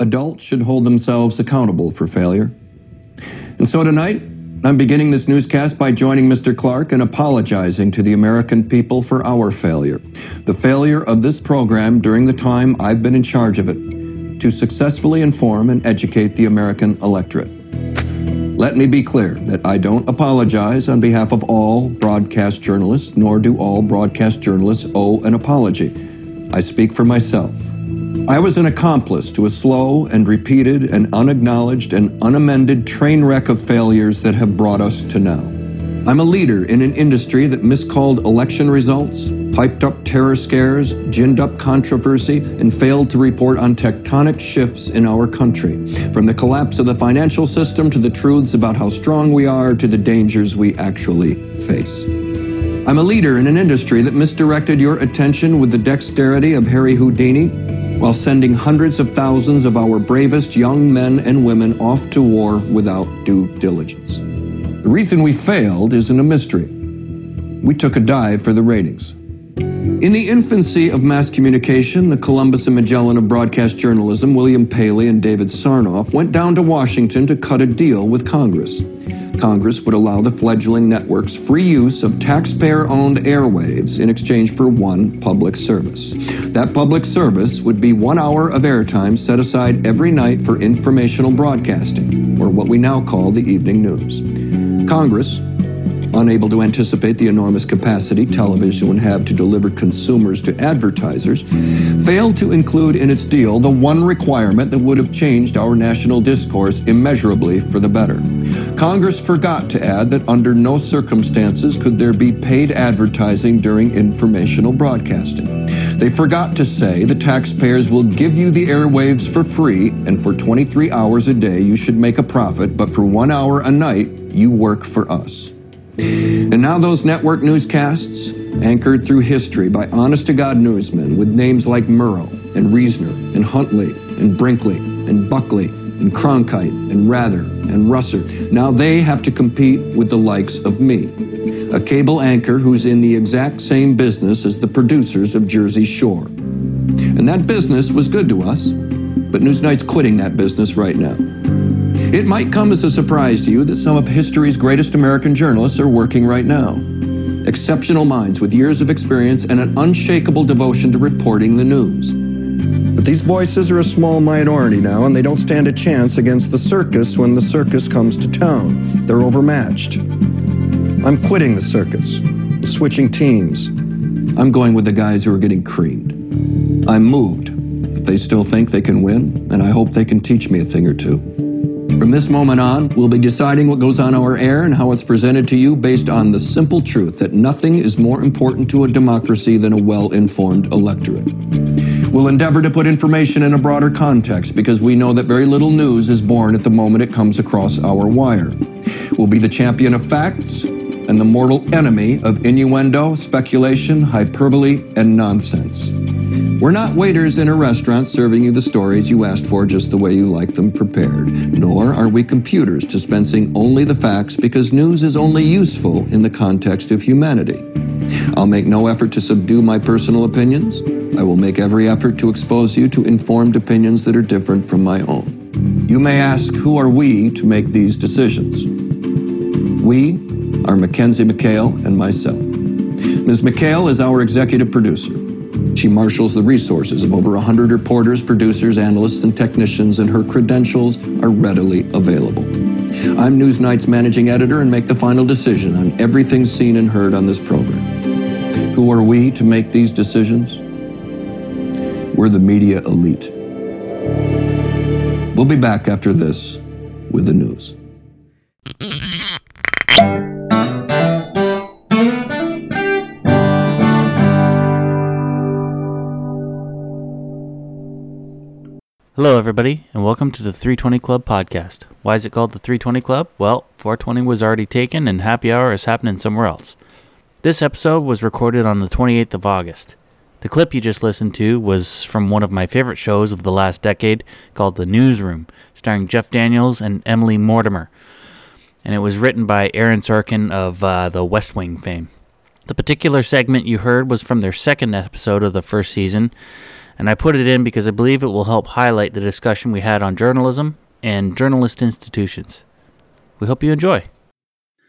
adults should hold themselves accountable for failure. And so tonight, I'm beginning this newscast by joining Mr. Clark and apologizing to the American people for our failure. The failure of this program during the time I've been in charge of it to successfully inform and educate the American electorate. Let me be clear that I don't apologize on behalf of all broadcast journalists, nor do all broadcast journalists owe an apology. I speak for myself. I was an accomplice to a slow and repeated and unacknowledged and unamended train wreck of failures that have brought us to now. I'm a leader in an industry that miscalled election results, piped up terror scares, ginned up controversy, and failed to report on tectonic shifts in our country, from the collapse of the financial system to the truths about how strong we are to the dangers we actually face. I'm a leader in an industry that misdirected your attention with the dexterity of Harry Houdini while sending hundreds of thousands of our bravest young men and women off to war without due diligence. The reason we failed isn't a mystery. We took a dive for the ratings. In the infancy of mass communication, the Columbus and Magellan of broadcast journalism, William Paley and David Sarnoff, went down to Washington to cut a deal with Congress. Congress would allow the fledgling networks free use of taxpayer owned airwaves in exchange for one public service. That public service would be one hour of airtime set aside every night for informational broadcasting, or what we now call the evening news. Congress, unable to anticipate the enormous capacity television would have to deliver consumers to advertisers, failed to include in its deal the one requirement that would have changed our national discourse immeasurably for the better. Congress forgot to add that under no circumstances could there be paid advertising during informational broadcasting. They forgot to say the taxpayers will give you the airwaves for free, and for 23 hours a day you should make a profit, but for one hour a night you work for us. And now those network newscasts, anchored through history by honest to God newsmen with names like Murrow and Reasoner and Huntley and Brinkley and Buckley and Cronkite and Rather and Russert, now they have to compete with the likes of me, a cable anchor who's in the exact same business as the producers of Jersey Shore. And that business was good to us, but Newsnight's quitting that business right now. It might come as a surprise to you that some of history's greatest American journalists are working right now. Exceptional minds with years of experience and an unshakable devotion to reporting the news. But these voices are a small minority now, and they don't stand a chance against the circus when the circus comes to town. They're overmatched. I'm quitting the circus, switching teams. I'm going with the guys who are getting creamed. I'm moved, but they still think they can win, and I hope they can teach me a thing or two. From this moment on, we'll be deciding what goes on our air and how it's presented to you based on the simple truth that nothing is more important to a democracy than a well informed electorate. We'll endeavor to put information in a broader context because we know that very little news is born at the moment it comes across our wire. We'll be the champion of facts and the mortal enemy of innuendo, speculation, hyperbole, and nonsense. We're not waiters in a restaurant serving you the stories you asked for just the way you like them prepared, nor are we computers dispensing only the facts because news is only useful in the context of humanity. I'll make no effort to subdue my personal opinions. I will make every effort to expose you to informed opinions that are different from my own. You may ask, who are we to make these decisions? We are Mackenzie McHale and myself. Ms. McHale is our executive producer. She marshals the resources of over 100 reporters, producers, analysts, and technicians, and her credentials are readily available. I'm Newsnight's managing editor and make the final decision on everything seen and heard on this program. Who are we to make these decisions? We're the media elite. We'll be back after this with the news. Hello, everybody, and welcome to the 320 Club podcast. Why is it called the 320 Club? Well, 420 was already taken, and happy hour is happening somewhere else. This episode was recorded on the 28th of August. The clip you just listened to was from one of my favorite shows of the last decade called The Newsroom, starring Jeff Daniels and Emily Mortimer. And it was written by Aaron Sorkin of uh, the West Wing fame. The particular segment you heard was from their second episode of the first season, And I put it in because I believe it will help highlight the discussion we had on journalism and journalist institutions. We hope you enjoy.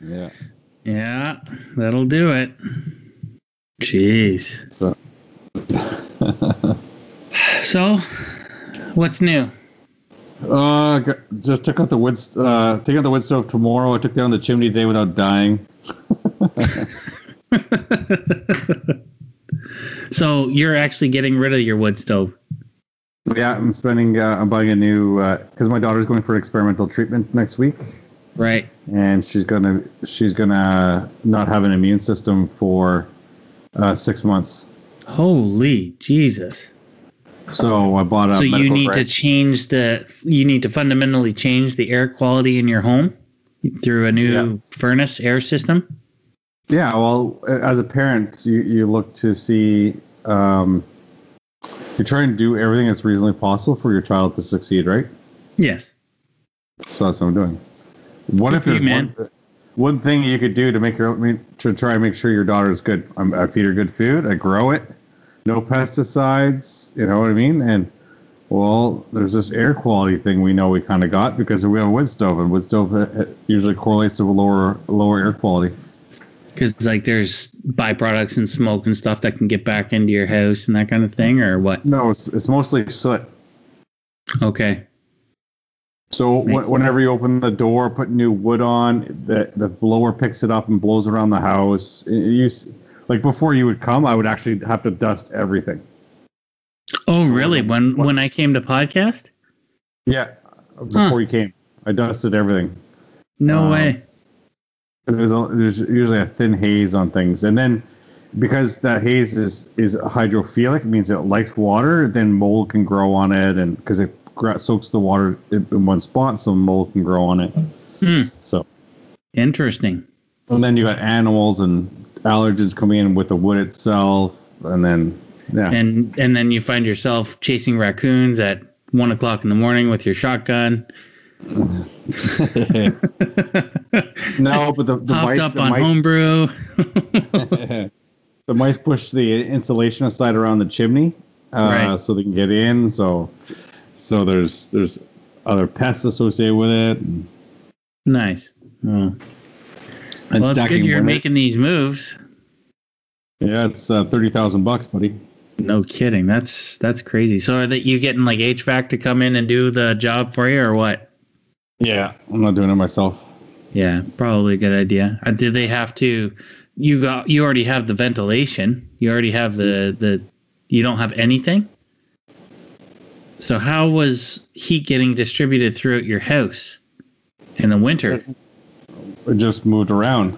Yeah. Yeah, that'll do it. Jeez. So, So, what's new? uh, just took out the wood. st- Uh, take out the wood stove tomorrow. I took down the chimney today without dying. so, you're actually getting rid of your wood stove. Yeah, I'm spending. Uh, I'm buying a new because my daughter's going for experimental treatment next week, Right. and she's gonna she's gonna not have an immune system for uh, six months. Holy Jesus. So I bought a. so you need to change the you need to fundamentally change the air quality in your home through a new Yeah. furnace air system Yeah, well, as a parent, you, you look to see, um, you try and do everything that's reasonably possible for your child to succeed, right? yes So that's what I'm doing. What Good if for you, there's one, one thing you could do to make your to try and make sure your daughter is good? I'm, I feed her good food, I grow it, no pesticides. You know what I mean? And well, there's this air quality thing we know we kind of got because we have a wood stove, and wood stove uh, uh, usually correlates to a lower lower air quality. Because like there's byproducts and smoke and stuff that can get back into your house and that kind of thing or what? No, it's, it's mostly soot. okay. So whenever you open the door, put new wood on, the the blower picks it up and blows around the house. It- it used- like before you would come, I would actually have to dust everything. oh really? When What- when i came to podcast? Yeah, before you came, I dusted everything. no Um, way There's a, there's usually a thin haze on things, and then because that haze is is hydrophilic, it means it likes water. Then mold can grow on it, and because it soaks the water in in one spot, so mold can grow on it. Hmm. So interesting And then you got animals and allergens coming in with the wood itself, and then yeah, and and then you find yourself chasing raccoons at one o'clock in the morning with your shotgun no, but the the hopped mice, up the on mice, homebrew the mice push the insulation aside around the chimney, uh, Right. so they can get in. So so there's there's other pests associated with it. Nice and well it's good you're making these moves Yeah, it's uh, thirty thousand bucks, buddy. No kidding. That's that's crazy. So are that you getting like HVAC to come in and do the job for you or what? Yeah, I'm not doing it myself. Yeah, probably a good idea. Uh, did they have to you got you already have the ventilation. You already have the the you don't have anything? So how was heat getting distributed throughout your house in the winter? It just moved around.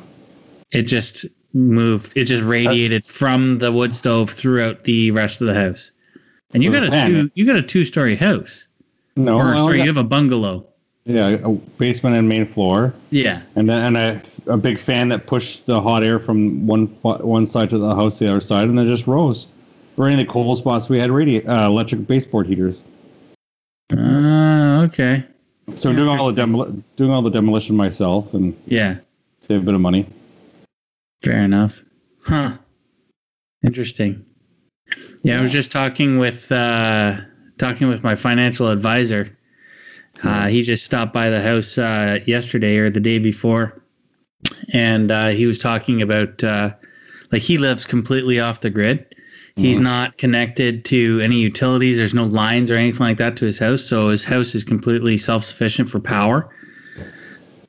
It just moved it just radiated from the wood stove throughout the rest of the house. And you got a two you got a two story house. No, or sorry, got- you have a bungalow. Yeah, a basement and main floor. Yeah. And then and a, a big fan that pushed the hot air from one one side to the house to the other side, and then just rose. For any of the cold spots, we had radi- uh, electric baseboard heaters. Uh, okay. So doing all the demol- doing all the demolition myself and Yeah. save a bit of money. Fair enough. Huh. Interesting. Yeah, I was just talking with uh, talking with my financial advisor. Uh, he just stopped by the house uh, yesterday or the day before, and uh, he was talking about uh, like he lives completely off the grid. He's not connected to any utilities. There's no lines or anything like that to his house, so his house is completely self sufficient for power.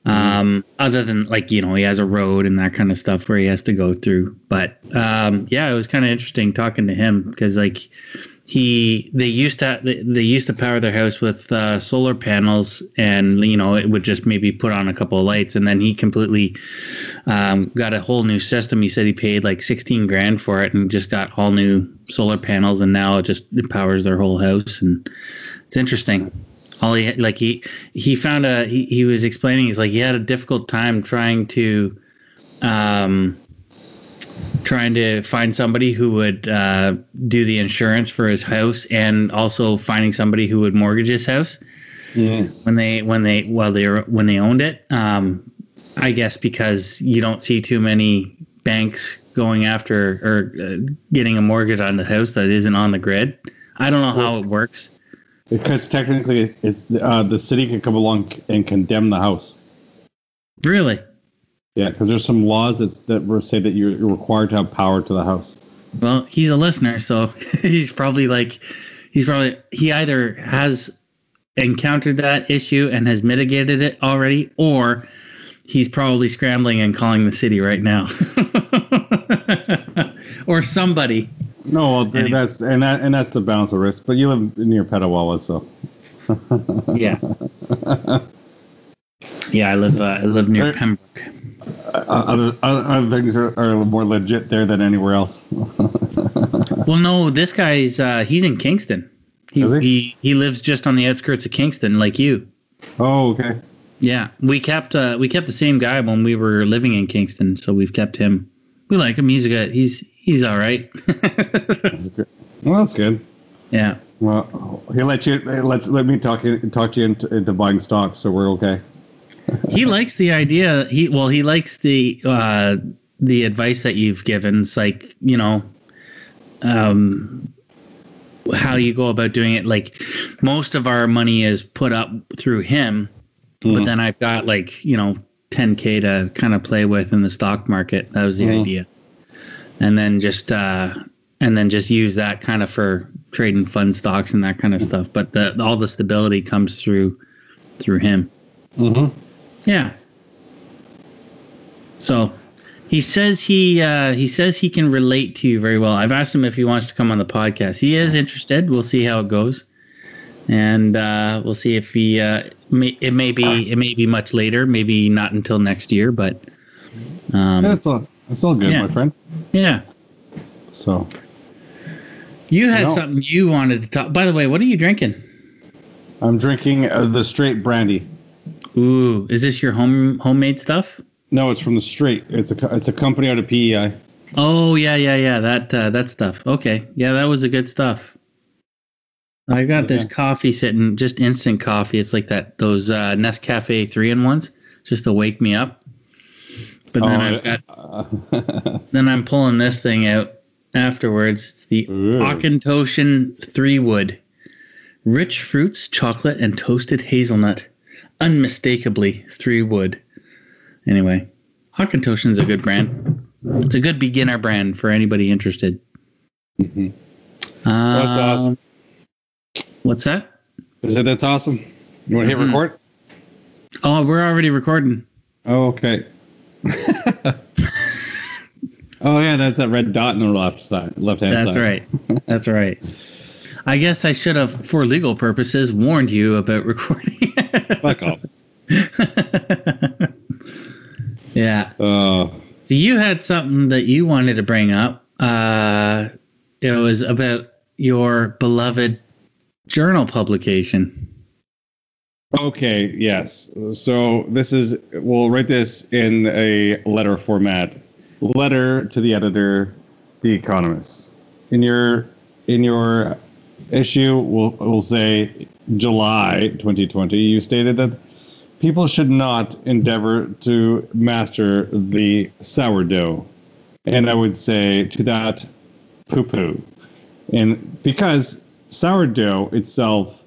Um, other than like you know he has a road and that kind of stuff where he has to go through. But um, yeah, it was kind of interesting talking to him because like he they used to they, used to power their house with uh, solar panels and you know it would just maybe put on a couple of lights. And then he completely um, got a whole new system. He said he paid like sixteen grand for it and just got all new solar panels. And now it just it powers their whole house. And it's interesting. All he like he he found a he, he was explaining he's like he had a difficult time trying to um trying to find somebody who would uh do the insurance for his house and also finding somebody who would mortgage his house Yeah. when they when they well they were when they owned it um i guess because you don't see too many banks going after or uh, getting a mortgage on the house that isn't on the grid I don't know how it works. Because technically, it's uh, the city can come along and condemn the house. Really? Yeah, because there's some laws that's, that say that you're you're required to have power to the house. Well, he's a listener, so he's probably like, he's probably he either has encountered that issue and has mitigated it already, or he's probably scrambling and calling the city right now, or somebody. No, well, Anyway. that's and that and that's the balance of risk. But you live near Petawawa, so Yeah. Yeah, I live. Uh, I live near Right. Pembroke. uh, other, other things are, are more legit there than anywhere else. Well, no, this guy's uh, he's in Kingston. He, he? he he lives just on the outskirts of Kingston, like you. oh, okay. Yeah, we kept uh, we kept the same guy when we were living in Kingston, so we've kept him. We like him. He's good. He's he's all right. That's good. Well, that's good. yeah. Well, he let you let let me talk talk you into, into buying stocks, so we're okay. He likes the idea. He well, he likes the uh, the advice that you've given. It's like you know, um, how you go about doing it. Like most of our money is put up through him, but Mhm. then I've got like you know 10k to kind of play with in the stock market. That was the Mhm. idea, and then just uh, and then just use that kind of for trading fund stocks and that kind of stuff. But the all the stability comes through through him. Mm-hmm. Yeah. So he says he uh, he says he can relate to you very well. I've asked him if he wants to come on the podcast. He is interested. We'll see how it goes, and uh, we'll see if he. Uh, may, it may be it may be much later. Maybe not until next year. But um, That's all. That's all good, Yeah. my friend. yeah, So you had No. something you wanted to talk. By the way, what are you drinking? I'm drinking uh, the straight brandy. Ooh, is this your home homemade stuff? No, it's from the street. It's a it's a company out of PEI. Oh yeah, yeah, yeah. That uh, that stuff. Okay, yeah, that was the good stuff. I got this Okay. coffee sitting, just instant coffee. It's like that those uh, Nescafe three in ones, just to wake me up. But then I've got uh, then I'm pulling this thing out afterwards. It's the Ooh. Auchentoshan three wood, rich fruits, chocolate, and toasted hazelnut, unmistakably three wood. Anyway, Auchentoshan's a good brand. It's a good beginner brand for anybody interested. Mhm. That's Um, awesome. What's that? Is it that's awesome? You want to hit Mhm. record? Oh, we're already recording. Oh, okay. oh yeah, that's that red dot in the left side, left hand side. That's right. That's right. I guess I should have, for legal purposes, warned you about recording. Fuck off. yeah. Uh, So you had something that you wanted to bring up. Uh, it was about your beloved journal publication. okay. Yes. So this is we'll write this in a letter format. Letter to the editor, The Economist. In your in your issue, we'll we'll say July 2020. You stated that people should not endeavor to master the sourdough. And I would say to that, poo poo. And because sourdough itself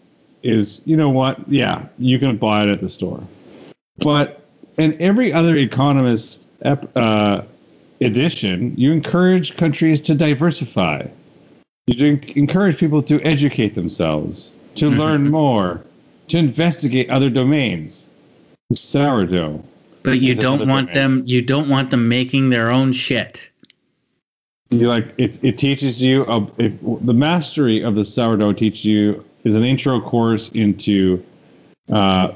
is, you know what? Yeah, you can buy it at the store. But in every other economist ep- uh, edition, you encourage countries to diversify. You encourage people to educate themselves, to Mhm. learn more, to investigate other domains. Sourdough. But you don't want domain? them you don't want them making their own shit. You like it. It teaches you uh, if, the mastery of the sourdough. Teaches you is an intro course into uh,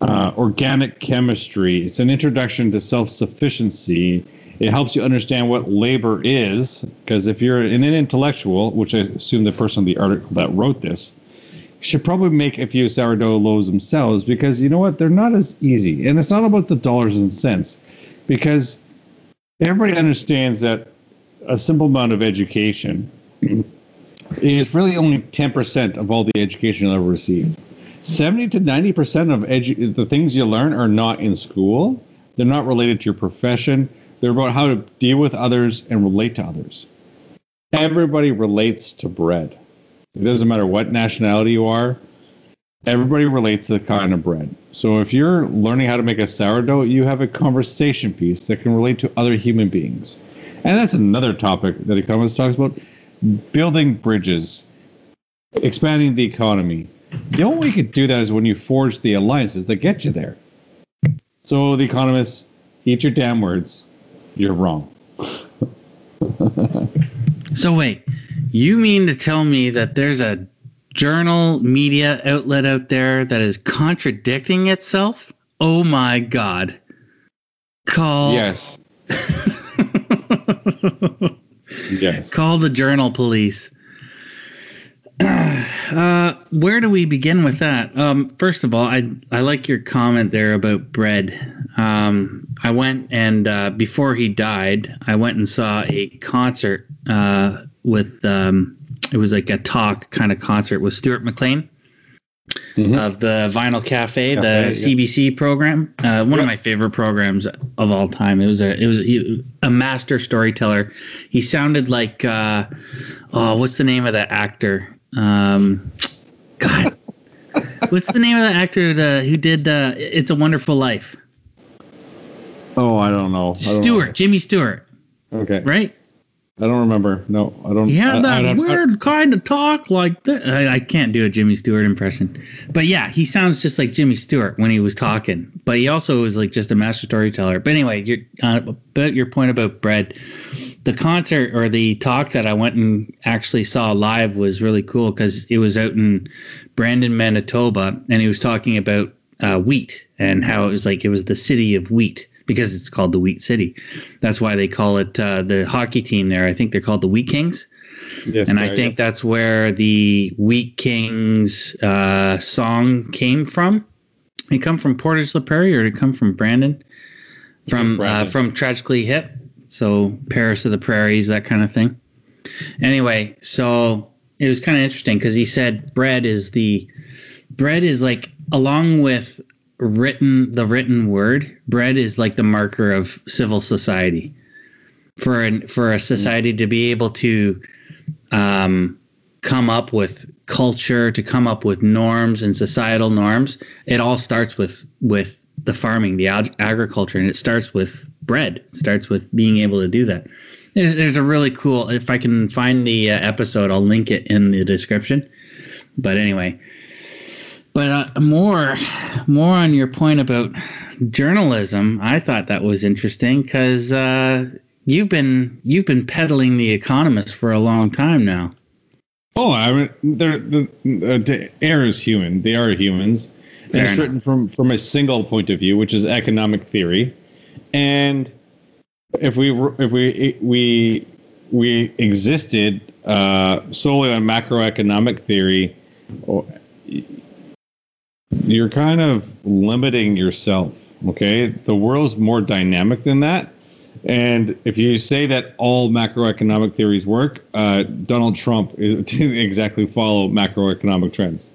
uh, organic chemistry. It's an introduction to self sufficiency. It helps you understand what labor is, because if you're an intellectual, which I assume the person in the article that wrote this, should probably make a few sourdough loaves themselves, because you know what? They're not as easy, and it's not about the dollars and cents, because everybody understands that a simple amount of education is really only 10% of all the education you'll ever receive. 70 to 90% of edu- the things you learn are not in school. They're not related to your profession. They're about how to deal with others and relate to others. Everybody relates to bread. It doesn't matter what nationality you are. Everybody relates to the kind of bread. So if you're learning how to make a sourdough, you have a conversation piece that can relate to other human beings. And that's another topic that economists talks about building bridges, expanding the economy. The only way you can do that is when you forge the alliances that get you there. So the economists, eat your damn words. You're wrong. So wait, you mean to tell me that there's a journal media outlet out there that is contradicting itself? Oh my god. Call Yes. yes. Call the journal police. Uh, where do we begin with that? Um, first of all, I I like your comment there about bread. Um, I went and uh, before he died, I went and saw a concert uh, with um, it was like a talk kind of concert with Stuart McLean Mhm. of the Vinyl Cafe, the Cafe, yeah. CBC program. Uh, one of my favorite programs of all time. It was a it was a, a master storyteller. He sounded like uh, oh, what's the name of that actor? Um, God, what's the name of the actor that, who did uh, It's a Wonderful Life? Oh, I don't know. I don't Stewart, Jimmy Stewart. Okay. right? I don't remember. No, I don't. He had I- that have- weird kind of talk like that. I, I can't do a Jimmy Stewart impression, but yeah, he sounds just like Jimmy Stewart when he was talking. But he also was like just a master storyteller. But anyway, you're, uh, about your point about bread, the concert or the talk that I went and actually saw live was really cool because it was out in Brandon, Manitoba, and he was talking about uh, wheat and how it was like it was the city of wheat because it's called the Wheat City. That's why they call it uh, the hockey team there. I think they're called the Wheat Kings, Yes, and I think that's where the Wheat Kings uh, song came from. It come from Portage La Prairie, or it come from Brandon? From uh, from Tragically Hip, so Paris of the Prairies, that kind of thing. Anyway, so it was kind of interesting because he said bread is the bread is like along with written the written word bread is like the marker of civil society. For an for a society to be able to um, come up with culture to come up with norms and societal norms it all starts with with the farming the ag- agriculture and it starts with bread. It starts with being able to do that. There's, there's a really cool if i can find the uh, episode i'll link it in the description. But anyway but uh, more more on your point about journalism i thought that was interesting because uh, you've been you've been peddling the economist for a long time now Oh, I mean, they're, the uh, the air is human. They are humans, and it's enough. written from from a single point of view, which is economic theory. And if we if we we we existed uh, solely on macroeconomic theory, or- you're kind of limiting yourself. Okay, the world's more dynamic than that. And if you say that all macroeconomic theories work, uh, Donald Trump is, didn't exactly follow macroeconomic trends.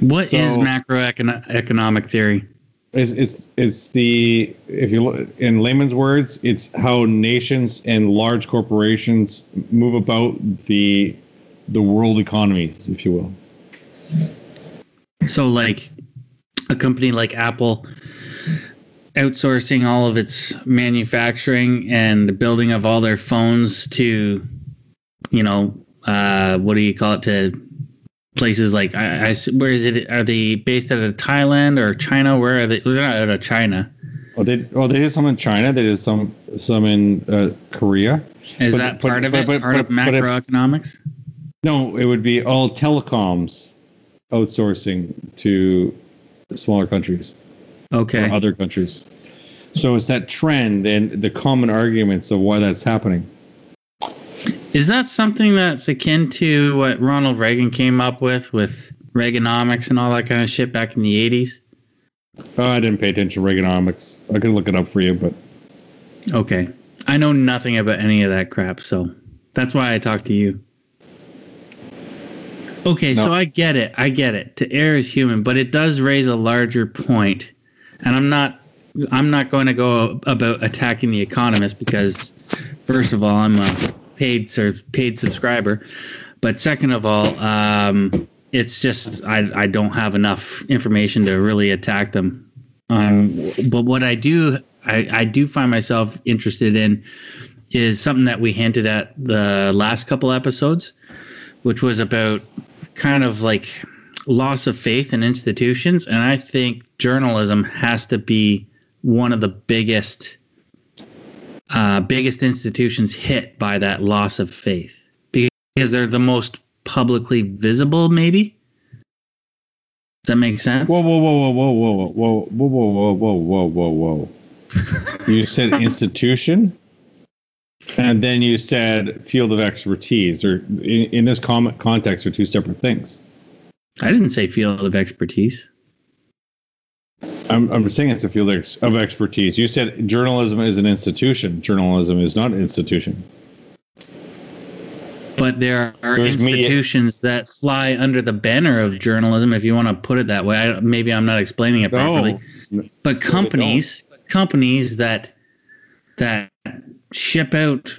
What is So- macroeconomic theory It's, it's, it's the, if you look in layman's words, it's how nations and large corporations move about the, the world economies, if you will. so like a company like apple outsourcing all of its manufacturing and the building of all their phones to you know uh what do you call it to places like I, I where is it are they based out of thailand or china where are they they're not out of china Oh, they, oh, they did some in China. They did some, some in uh, Korea. is But- that but- part of but- it but- part of but- but if- macroeconomics No, it would be all telecoms outsourcing to smaller countries. okay other countries. So it's that trend and the common arguments of why that's happening. Is that something that's akin to what Ronald Reagan came up with, with Reaganomics and all that kind of shit back in the 80s? Oh, uh, I didn't pay attention to Reaganomics. I could look it up for you, but Okay. I know nothing about any of that crap, so that's why I talked to you. Okay, so I get it. I get it. To err is human, but it does raise a larger point. And I'm not I'm not going to go about attacking the economist because first of all, I'm a paid sur- paid subscriber. But second of all, um, it's just I I don't have enough information to really attack them. Um, but what I do I, I do find myself interested in is something that we hinted at the last couple episodes, which was about kind of like loss of faith in institutions, and I think journalism has to be one of the biggest uh, biggest institutions hit by that loss of faith because they're the most publicly visible, maybe. Does that make sense? Whoa, whoa, whoa, whoa, whoa, whoa, whoa, whoa, whoa, whoa, whoa, whoa, whoa. you said institution, and then you said field of expertise, or in, in this com- context, are two separate things. I didn't say field of expertise. I'm, I'm saying it's a field of expertise. You said journalism is an institution. Journalism is not an institution. But there are There's media- institutions that fly under the banner of journalism, if you want to put it that way. I, maybe I'm not explaining it properly. No. But companies, companies that that ship out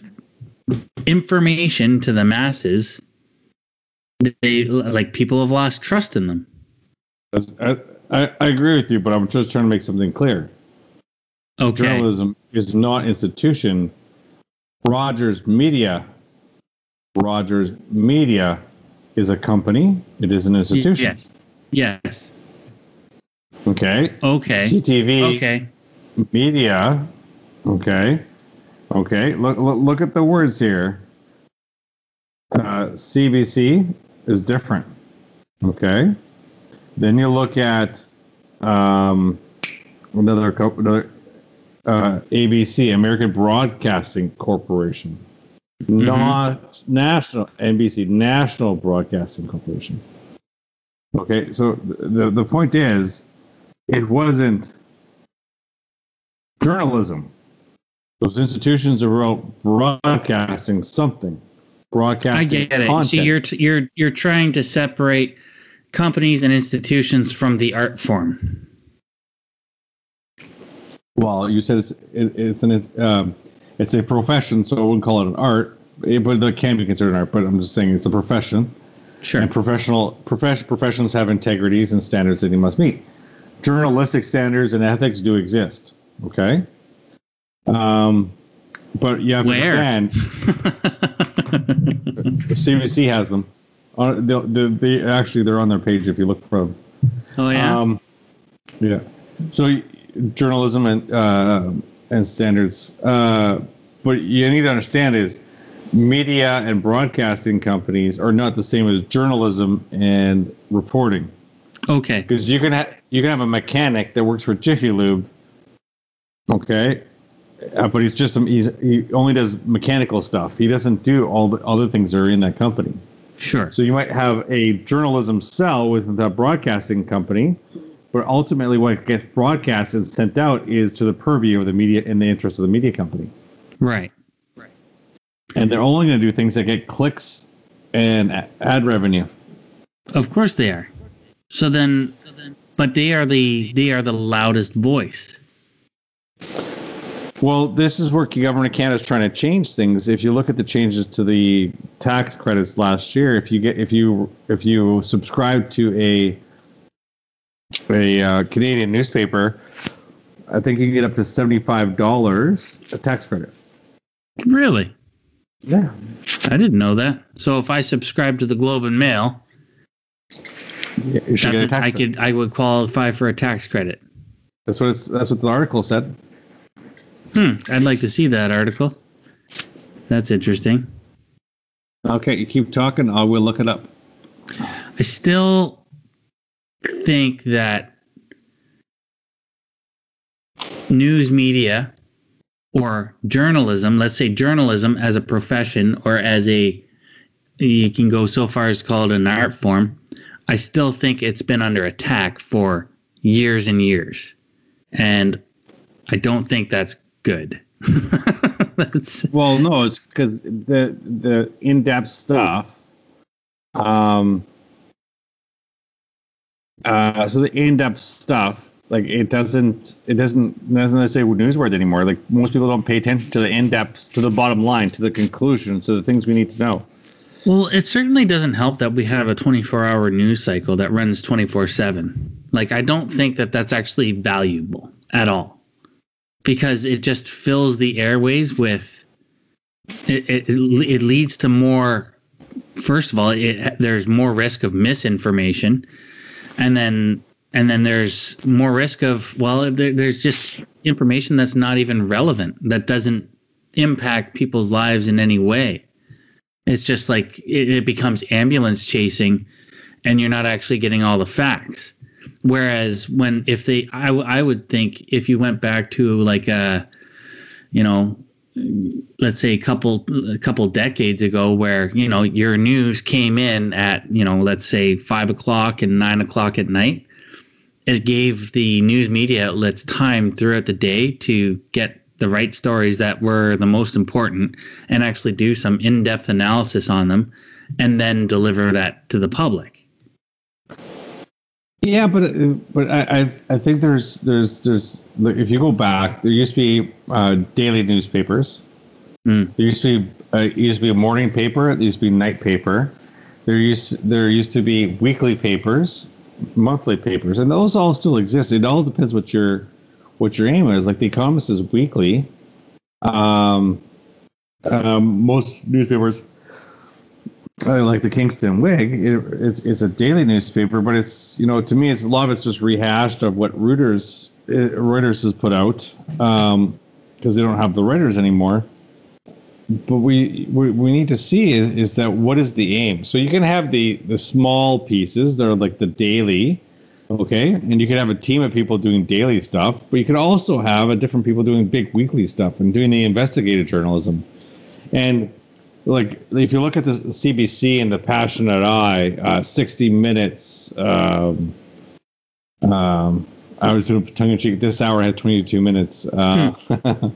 information to the masses, they like people have lost trust in them. I, I, I agree with you, but I'm just trying to make something clear. Okay. Journalism is not institution. Rogers Media, Rogers Media is a company. It is an institution. Yes. Yes. Okay. Okay. CTV Okay. Media. Okay. Okay. Look, look look at the words here. Uh, CBC is different. Okay. Then you look at um, another another uh, ABC, American Broadcasting Corporation, not national NBC, National Broadcasting Corporation. Okay, so the the point is, it wasn't journalism. Those institutions are broadcasting something, broadcasting. I get it. Content. See, you're t- you're you're trying to separate companies and institutions from the art form. Well, you said it's it, it's an um, it's a profession, so I wouldn't call it an art, eh, but it can be considered an art. But I'm just saying it's a profession, Sure. and professional profession professions have integrities and standards that they must meet. Journalistic standards and ethics do exist. Okay. Um, but you have to Where? understand CBC has them. On the, the, they actually they're on their page if you look for them. oh yeah. Um, yeah. So journalism and uh, and standards, uh, but you need to understand is media and broadcasting companies are not the same as journalism and reporting okay. because you can have you can have a mechanic that works for Jiffy Lube, okay, uh, but he's just he's, he only does mechanical stuff. He doesn't do all the other things that are in that company. Sure. So you might have a journalism cell within the broadcasting company, but ultimately what gets broadcast and sent out is to the purview of the media in the interest of the media company. Right. Right. And they're only going to do things that get clicks and ad revenue. Of course they are. So then, but they are the they are the loudest voice. Well, this is where the government of Canada is trying to change things. If you look at the changes to the tax credits last year, if you get if you if you subscribe to a a uh, Canadian newspaper, I think you can get up to seventy five dollars a tax credit. Really? Yeah. I didn't know that. So if I subscribe to the Globe and Mail, get a I credit. could I would qualify for a tax credit. That's what it's, that's what the article said. Hmm. I'd like to see that article. That's interesting. Okay, you keep talking. I will look it up. I still think that news media or journalism, let's say journalism as a profession or as a, you can go so far as to call it an art form, I still think it's been under attack for years and years. And I don't think that's good. that's, Well, no, it's because the the in depth stuff. Um. Uh, so the in depth stuff, like it doesn't, it doesn't doesn't say newswords anymore. Like most people don't pay attention to the in depth, to the bottom line, to the conclusion, to the things we need to know. Well, it certainly doesn't help that we have a 24 hour news cycle that runs 24 7. Like, I don't think that that's actually valuable at all because it just fills the airways with it, it, it leads to more first of all it, there's more risk of misinformation. And then and then there's more risk of well there, there's just information that's not even relevant that doesn't impact people's lives in any way. It's just like it, it becomes ambulance chasing and you're not actually getting all the facts whereas when if they I, I would think if you went back to like a you know let's say a couple a couple decades ago where you know your news came in at you know let's say five o'clock and nine o'clock at night it gave the news media outlets time throughout the day to get the right stories that were the most important and actually do some in-depth analysis on them and then deliver that to the public yeah but but i i think there's there's there's if you go back there used to be uh, daily newspapers mm. there used to be uh, used to be a morning paper there used to be night paper there used there used to be weekly papers monthly papers and those all still exist it all depends what your what your aim is. Like the Economist is weekly. Um, um, most newspapers, uh, like the Kingston Whig, it, it's, it's a daily newspaper, but it's you know to me it's a lot of it's just rehashed of what Reuters uh, Reuters has put out because um, they don't have the writers anymore. But we, we we need to see is is that what is the aim? So you can have the the small pieces that are like the daily Okay, and you can have a team of people doing daily stuff, but you can also have a different people doing big weekly stuff and doing the investigative journalism. And like if you look at the CBC and the Passionate Eye, uh, 60 Minutes. Um, um, I was doing tongue in cheek. This hour had 22 minutes. Uh, hmm.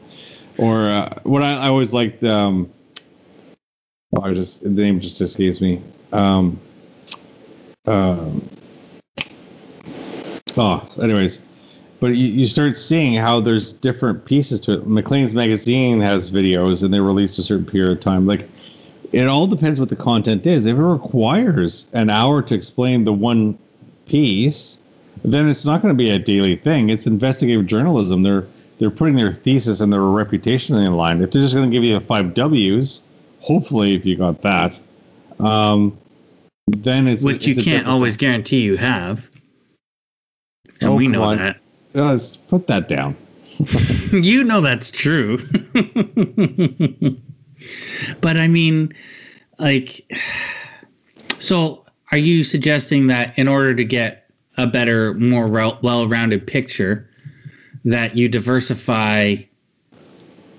or uh, what I, I always liked. Um, oh, I just the name just escapes me. Um, um, Oh, anyways, but you, you start seeing how there's different pieces to it. Maclean's magazine has videos and they release a certain period of time. Like it all depends what the content is. If it requires an hour to explain the one piece, then it's not going to be a daily thing. It's investigative journalism. They're they're putting their thesis and their reputation in line. If they're just going to give you the five W's, hopefully, if you got that, um, then it's which it's you can't always thing. guarantee you have and oh, we know that. Let's put that down. you know that's true. but I mean, like, so are you suggesting that in order to get a better, more well-rounded picture, that you diversify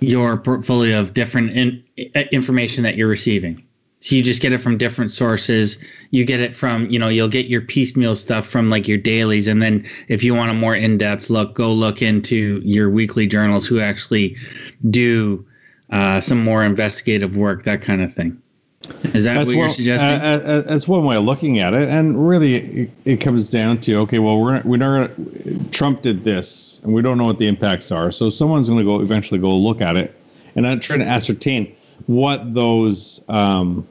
your portfolio of different in, uh, information that you're receiving? So you just get it from different sources. You get it from, you know, you'll get your piecemeal stuff from like your dailies. And then if you want a more in depth look, go look into your weekly journals who actually do uh, some more investigative work, that kind of thing. Is that that's what you're suggesting? Uh, uh, that's one way of looking at it. And really, it, it comes down to okay, well, we're, we're not Trump did this, and we don't know what the impacts are. So someone's going to go eventually go look at it and I'm trying to ascertain what those um,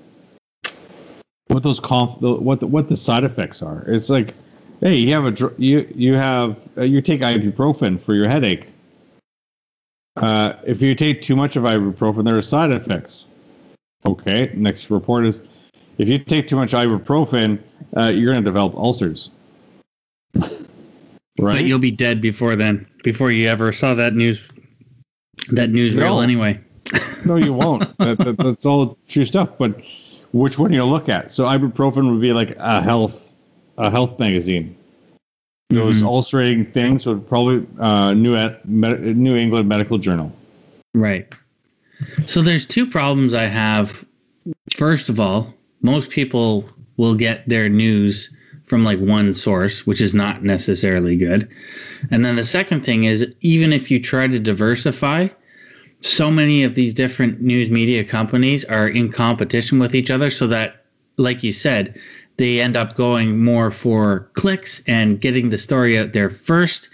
what those conf- what the, what the side effects are. It's like, hey, you have a you you have uh, you take ibuprofen for your headache. Uh, if you take too much of ibuprofen, there are side effects. Okay, next report is if you take too much ibuprofen, uh, you're going to develop ulcers. right? But you'll be dead before then, before you ever saw that news that newsreel no. anyway. no, you won't. That, that, that's all true stuff. But which one you look at? So ibuprofen would be like a health, a health magazine. Those mm-hmm. ulcerating things would probably uh, New New England Medical Journal. Right. So there's two problems I have. First of all, most people will get their news from like one source, which is not necessarily good. And then the second thing is even if you try to diversify, so many of these different news media companies are in competition with each other so that like you said they end up going more for clicks and getting the story out there first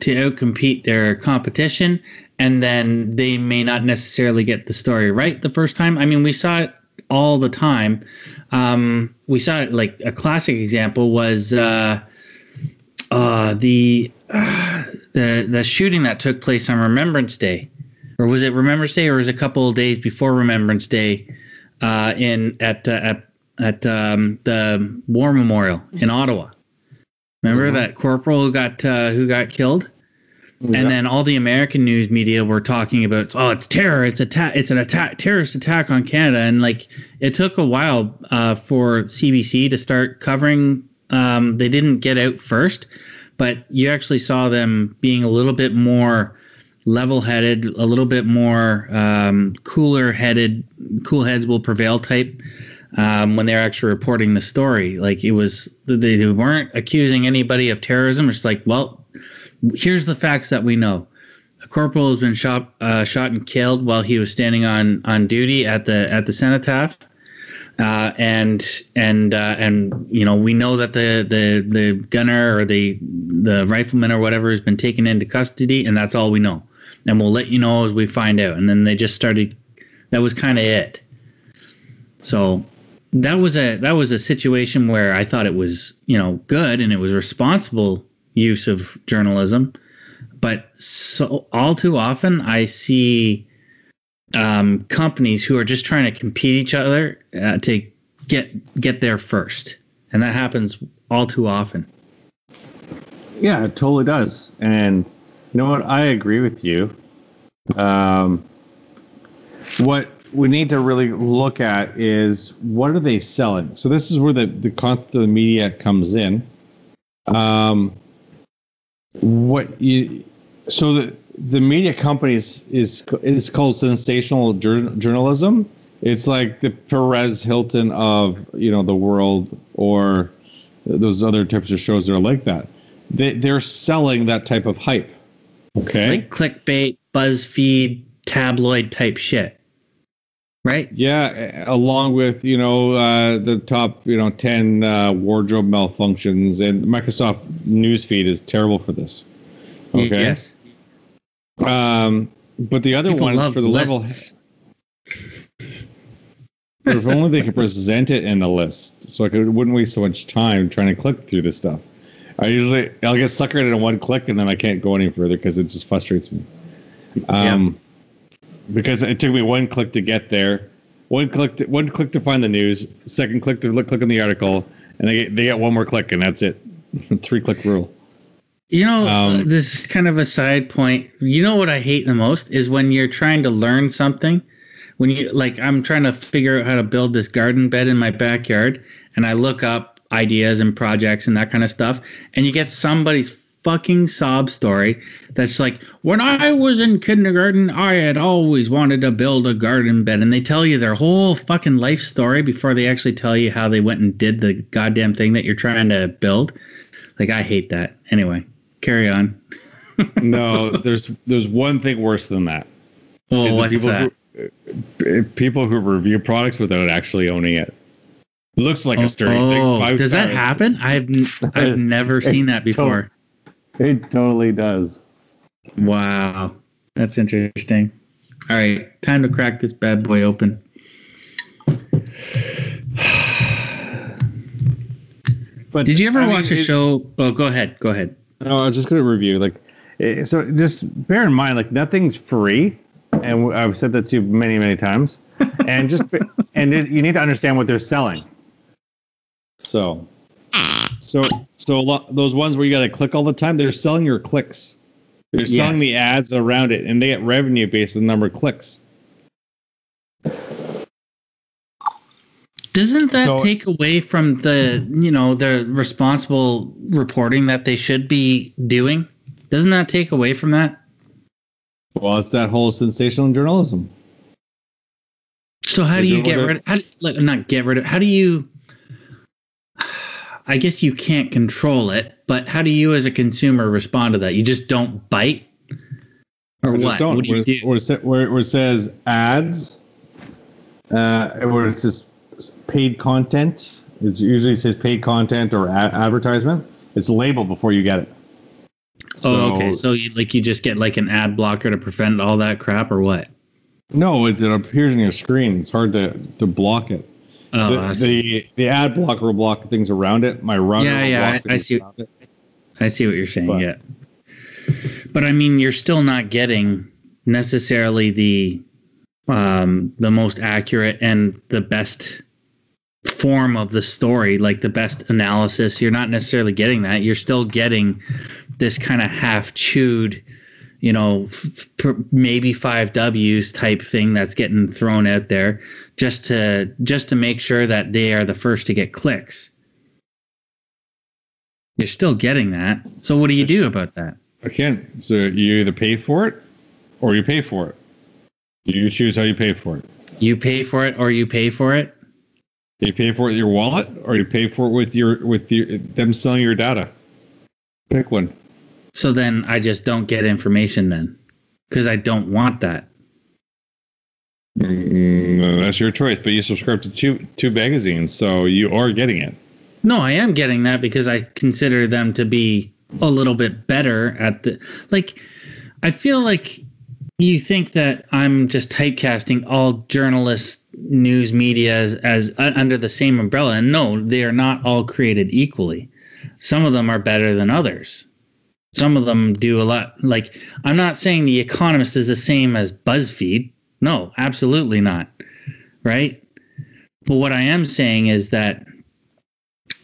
to outcompete their competition. And then they may not necessarily get the story right the first time. I mean we saw it all the time. Um, we saw it like a classic example was uh, uh, the uh, the the shooting that took place on Remembrance Day, or was it Remembrance Day, or was it a couple of days before Remembrance Day, uh, in at uh, at at um, the War Memorial in Ottawa. Remember Mhm. that corporal who got uh, who got killed? And then all the American news media were talking about, oh, it's terror, it's attack, it's an attack, terrorist attack on Canada, and like it took a while uh, for CBC to start covering. Um, they didn't get out first, but you actually saw them being a little bit more level-headed, a little bit more um, cooler-headed, cool heads will prevail type um, when they're actually reporting the story. Like it was, they, they weren't accusing anybody of terrorism. It's like, well, here's the facts that we know. A corporal has been shot, uh, shot and killed while he was standing on on duty at the at the cenotaph. Uh, and and uh, and you know we know that the the the gunner or the the rifleman or whatever has been taken into custody, and that's all we know. And we'll let you know as we find out. And then they just started. That was kind of it. So that was a that was a situation where I thought it was you know good and it was responsible use of journalism, but so all too often I see um, companies who are just trying to compete each other uh, to get get there first, and that happens all too often. Yeah, it totally does. And you know what? I agree with you. Um, what we need to really look at is what are they selling? So this is where the, the concept of the media comes in. Um, what you so the the media companies is is called sensational jour- journalism. It's like the Perez Hilton of you know the world or those other types of shows that are like that. They they're selling that type of hype. Okay. Like clickbait, BuzzFeed, tabloid type shit. Right? Yeah, along with you know uh, the top you know ten uh, wardrobe malfunctions, and Microsoft Newsfeed is terrible for this. Okay. Yes. Um, but the other People ones love for the level, lists. if only they could present it in a list, so I could, wouldn't waste so much time trying to click through this stuff. I usually I'll get suckered into one click and then I can't go any further because it just frustrates me. Um, because it took me one click to get there, one click to, one click to find the news, second click to look click on the article, and they get, they get one more click and that's it. Three click rule. You know, Um, this is kind of a side point. You know what I hate the most is when you're trying to learn something. When you like, I'm trying to figure out how to build this garden bed in my backyard, and I look up ideas and projects and that kind of stuff, and you get somebody's fucking sob story that's like, when I was in kindergarten, I had always wanted to build a garden bed, and they tell you their whole fucking life story before they actually tell you how they went and did the goddamn thing that you're trying to build. Like, I hate that. Anyway carry on. No, there's there's one thing worse than that. Well, is what's people that? who uh, people who review products without actually owning it. It looks like a sturdy thing. oh, five does that happen? I've I've never seen that before. It totally does. Wow, that's interesting. All right, time to crack this bad boy open. But Did you ever I mean, watch a it- show? Oh, go ahead. Go ahead. No, I was just going to review. Like, so just bear in mind, like nothing's free, and I've said that to you many, many times. And just and it, you need to understand what they're selling. So, so, so a lot, those ones where you got to click all the time, they're selling your clicks. They're selling the ads around it, and they get revenue based on the number of clicks. Doesn't that So- take away from the you know the responsible reporting that they should be doing? Doesn't that take away from that? Well, it's that whole sensational journalism. So how do you get rid? Of, how do, like, not get rid of? How do you? I guess you can't control it, but how do you, as a consumer, respond to that? You just don't bite, or what? don't. What do you do? Where, it where, where it says ads, uh, where it says paid content, it usually says paid content or a- advertisement. It's labeled before you get it. oh, okay. So you like you just get like an ad blocker to prevent all that crap, or what? No, it, it appears on your screen. It's hard to, to block it. Oh, the, the the ad blocker will block things around it. My router Yeah, will yeah, block I- I see- it. I see what you're saying. But- yeah, but I mean, you're still not getting necessarily the um, the most accurate and the best form of the story, like the best analysis. You're not necessarily getting that. You're still getting this kind of half chewed, you know, f- maybe five W's type thing that's getting thrown out there just to just to make sure that they are the first to get clicks. You're still getting that. So what do you do about that? Again, so you either pay for it or you pay for it. You choose how you pay for it. You pay for it or you pay for it? You pay for it with your wallet or you pay for it with your with your them selling your data. Pick one. So then I just don't get information then because I don't want that. Mm, that's your choice, but you subscribe to two two magazines, so you are getting it. No, I am getting that because I consider them to be a little bit better at the like I feel like you think that I'm just typecasting all journalists news media as, as uh, under the same umbrella and no, they are not all created equally. Some of them are better than others. Some of them do a lot like I'm not saying the economist is the same as BuzzFeed. No, absolutely not. Right? But what I am saying is that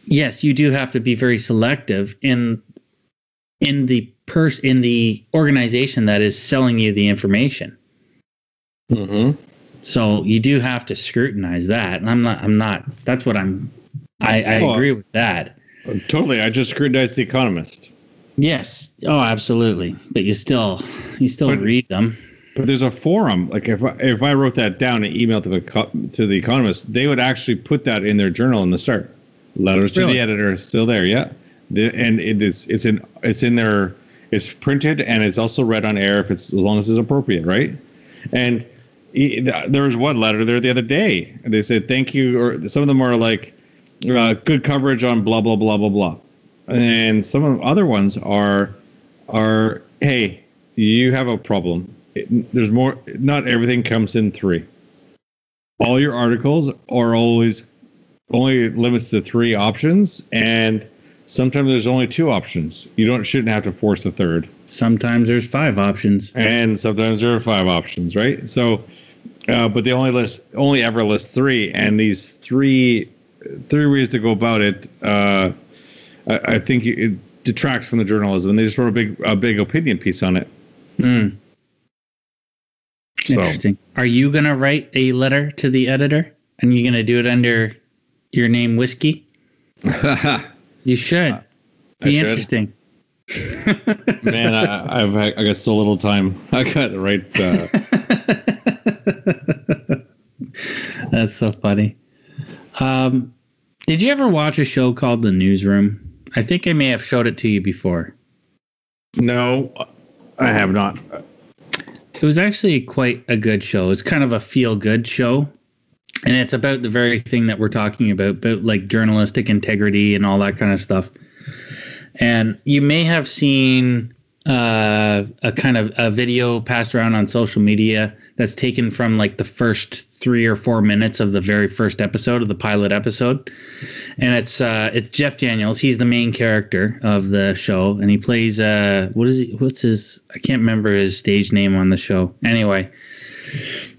yes, you do have to be very selective in in the pers in the organization that is selling you the information. Mm-hmm. So you do have to scrutinize that. And I'm not I'm not that's what I'm I, I Well- agree with that. Totally. I just scrutinized the Economist, Yes. Oh, absolutely. But you still you still But- read them. But there's a forum. Like if I, if I wrote that down and emailed to the to the Economist, they would actually put that in their journal in the start. Letters to the editor is still there. Yeah, the, and it is it's in it's in their it's printed and it's also read on air if it's as long as it's appropriate, right? And there was one letter there the other day, and they said thank you, or some of them are like uh, good coverage on blah blah blah blah blah, and some of the other ones are are hey you have a problem. It, there's more. Not everything comes in three. All your articles are always only limits to three options, and sometimes there's only two options. You don't shouldn't have to force the third Sometimes there's five options. and sometimes there are five options, right? So, uh, but they only list only ever list three, and these three three ways to go about it. Uh, I, I think it detracts from the journalism, and they just wrote a big a big opinion piece on it. Hmm. So Interesting. Are you gonna write a letter to the editor? And you're gonna do it under your name whiskey? You should. I Be should. interesting. man, I, I've I got so little time. I got to write. Uh, That's so funny. Um, did you ever watch a show called The Newsroom? I think I may have showed it to you before. no, I have not. It was actually quite a good show. It's kind of a feel good show. And it's about the very thing that we're talking about, about like journalistic integrity and all that kind of stuff. And you may have seen uh, a kind of a video passed around on social media that's taken from like the first three or four minutes of the very first episode of the pilot episode. And it's uh, it's Jeff Daniels. He's the main character of the show, and he plays uh, what is he? What's his? I can't remember his stage name on the show. Anyway,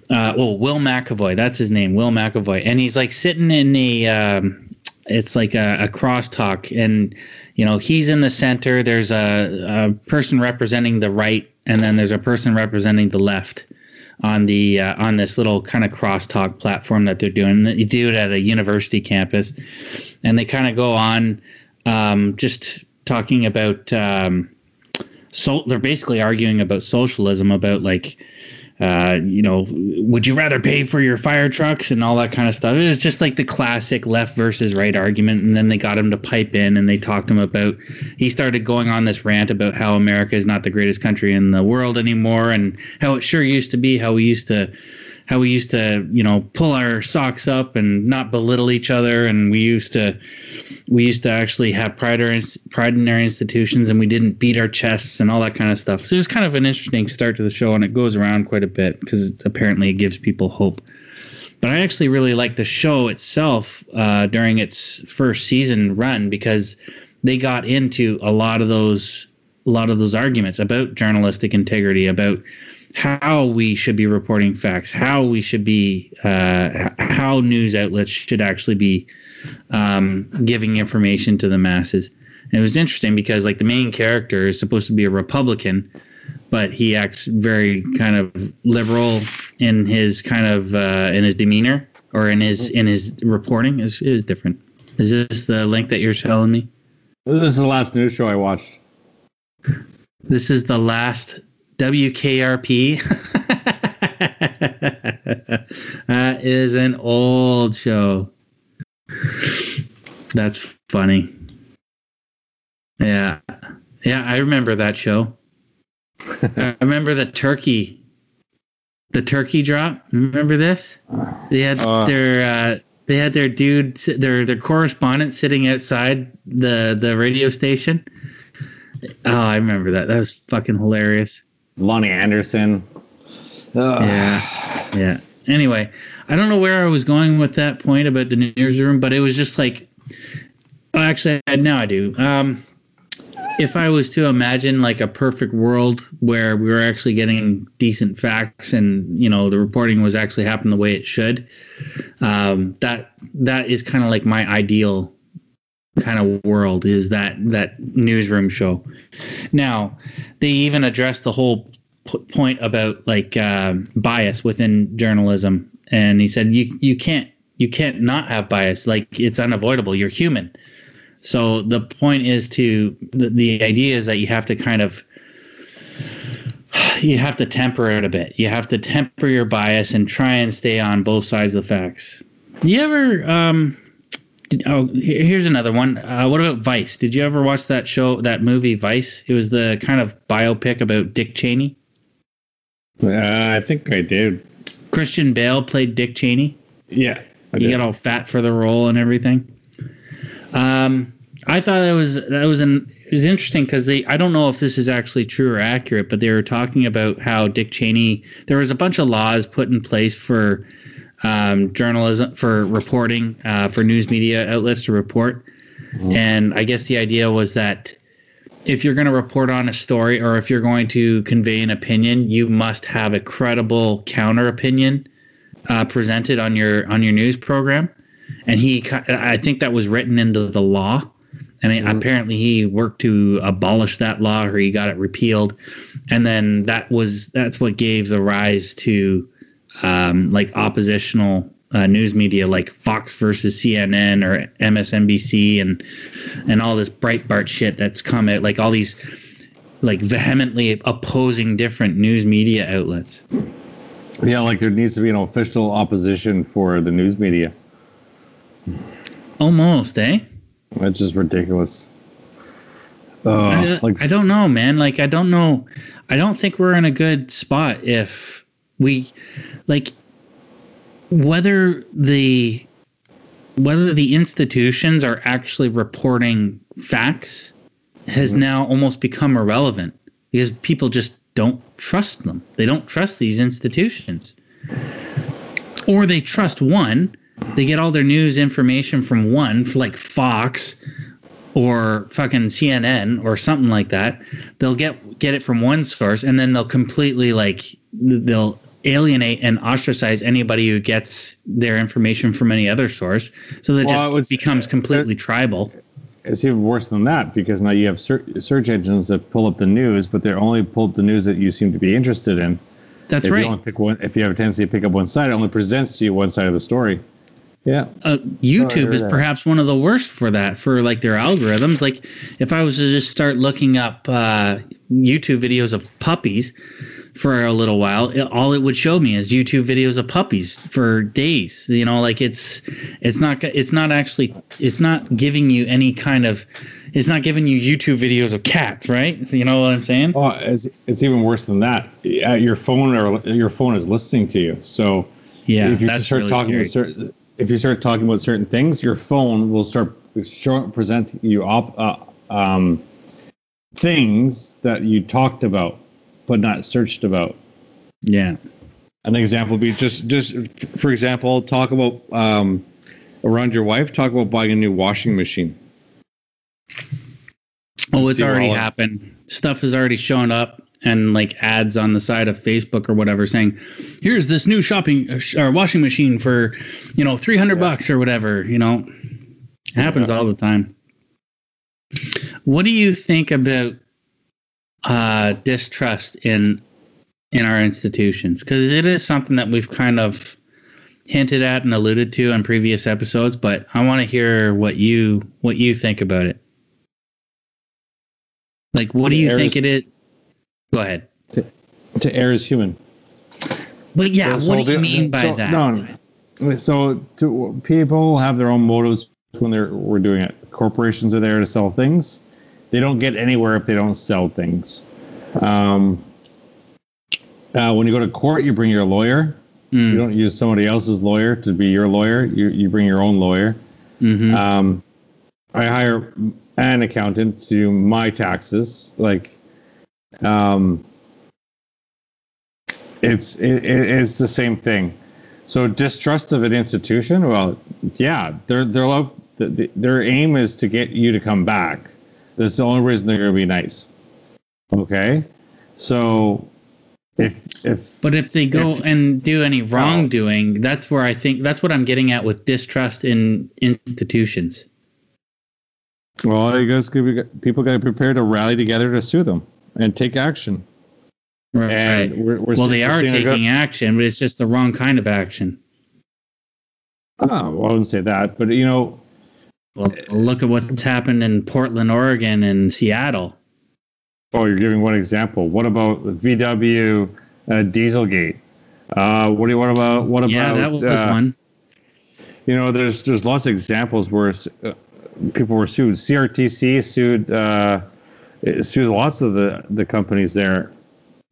uh, well, Will McAvoy. That's his name, Will McAvoy. And he's like sitting in the, um, it's like a, a crosstalk, and you know he's in the center. There's a, a person representing the right, and then there's a person representing the left on the uh, on this little kind of crosstalk platform that they're doing. You do it at a university campus, and they kind of go on um, just talking about. Um, so they're basically arguing about socialism, about like uh, you know, would you rather pay for your fire trucks and all that kind of stuff? It was just like the classic left versus right argument. And then they got him to pipe in and they talked him about, he started going on this rant about how America is not the greatest country in the world anymore and how it sure used to be, how we used to how we used to, you know, pull our socks up and not belittle each other, and we used to, we used to actually have pride, pride in our institutions, and we didn't beat our chests and all that kind of stuff. So it was kind of an interesting start to the show, and it goes around quite a bit because apparently it gives people hope. But I actually really like the show itself uh, during its first season run because they got into a lot of those a lot of those arguments about journalistic integrity, about how we should be reporting facts, how we should be, uh, how news outlets should actually be um, giving information to the masses. And it was interesting because like the main character is supposed to be a Republican, but he acts very kind of liberal in his kind of uh, in his demeanor or in his in his reporting is is different. Is this the link that you're telling me? This is the last news show I watched. This is the last WKRP. that is an old show. That's funny. Yeah. Yeah, I remember that show. I remember the turkey. The turkey drop. Remember this? They had Uh. their uh, they had their dude their their correspondent sitting outside the the radio station. Oh, I remember that. That was fucking hilarious. Loni Anderson. Yeah. Yeah. Anyway, I don't know where I was going with that point about the newsroom, but it was just like, oh, actually, now I do. Um, if I was to imagine like a perfect world where we were actually getting decent facts and you know the reporting was actually happening the way it should, um, that that is kind of like my ideal kind of world is that that newsroom show. Now, they even address the whole p- point about like um bias within journalism, and he said you you can't you can't not have bias. Like it's unavoidable. You're human. So the point is to the, the idea is that you have to kind of you have to temper it a bit. You have to temper your bias and try and stay on both sides of the facts. You ever um did, oh here's another one. Uh, what about Vice? Did you ever watch that show that movie Vice? It was the kind of biopic about Dick Cheney. Uh, I think I did. Christian Bale played Dick Cheney. Yeah. I He did. got all fat for the role and everything. Um, I thought that was that was an it was interesting because they I don't know if this is actually true or accurate, but they were talking about how Dick Cheney there was a bunch of laws put in place for um, journalism for reporting uh, for news media outlets to report, and I guess the idea was that if you're going to report on a story or if you're going to convey an opinion, you must have a credible counter opinion uh, presented on your on your news program, and he I think that was written into the law, and he- apparently he worked to abolish that law or he got it repealed, and then that was that's what gave the rise to um, like oppositional uh, news media like Fox versus CNN or MSNBC and and all this Breitbart shit that's come out like all these like vehemently opposing different news media outlets. Yeah, like there needs to be an official opposition for the news media. Almost, eh? That's just ridiculous. Uh, I, like I don't know, man. Like I don't know. I don't think we're in a good spot if we like whether the whether the institutions are actually reporting facts has mm-hmm. now almost become irrelevant because people just don't trust them. They don't trust these institutions. Or they trust one, they get all their news information from one, like Fox or fucking CNN or something like that. They'll get get it from one source and then they'll completely like they'll alienate and ostracize anybody who gets their information from any other source. So that Well, just was- becomes completely tribal. it's even worse than that because now you have search engines that pull up the news, but they're only pull up the news that you seem to be interested in. That's if right. you only pick one, if you have a tendency to pick up one side, it only presents to you one side of the story. Yeah. uh, YouTube is that. perhaps one of the worst for that for like their algorithms like if i was to just start looking up uh, youtube videos of puppies for a little while it, all it would show me is youtube videos of puppies for days you know like it's it's not it's not actually it's not giving you any kind of it's not giving you youtube videos of cats right so you know what i'm saying Oh, it's, it's even worse than that. Uh, Your phone or your phone is listening to you. So Yeah, if you that's start really talking certain, if you start talking about certain things, your phone will start show, present you op, uh, um, things that you talked about but not searched about. yeah. An example would be just just for example, talk about um, around your wife. Talk about buying a new washing machine. Oh, it's already happened. Stuff has already shown up and like ads on the side of Facebook or whatever saying, "Here's this new shopping uh, or washing machine for, you know, 300 bucks or whatever." You know, it happens Yeah. all the time. What do you think about uh, distrust in in our institutions? Because it is something that we've kind of hinted at and alluded to on previous episodes, but I want to hear what you what you think about it. Like, what do you think it is? Go ahead. To to err is human. But yeah, So- what so do you mean by so- that? No. So to, people have their own motives when they're we're doing it. Corporations are there to sell things. They don't get anywhere if they don't sell things. Um, uh, when you go to court, you bring your lawyer. Mm, You don't use somebody else's lawyer to be your lawyer. You you bring your own lawyer. mhm. Um, I hire an accountant to do my taxes. Like, um, it's it, it- it's the same thing. So distrust of an institution. Well, yeah, they're they're lo- th- th- their aim is to get you to come back. That's the only reason they're going to be nice. Okay, so if if but if they go if- and do any wrongdoing, that's where I think that's what I'm getting at with distrust in institutions. well, could be, people got to prepare to rally together to sue them and take action. Right. And we're, we're well, they are taking action, but it's just the wrong kind of action. Oh, well, I wouldn't say that, but you know, Well, look at what's happened in Portland, Oregon, and Seattle. oh, you're giving one example. What about VW uh, Dieselgate? Uh, what do you? What about? What about? yeah, that was uh, one. You know, there's there's lots of examples where uh, people were sued. CRTC sued uh, sues lots of the the companies there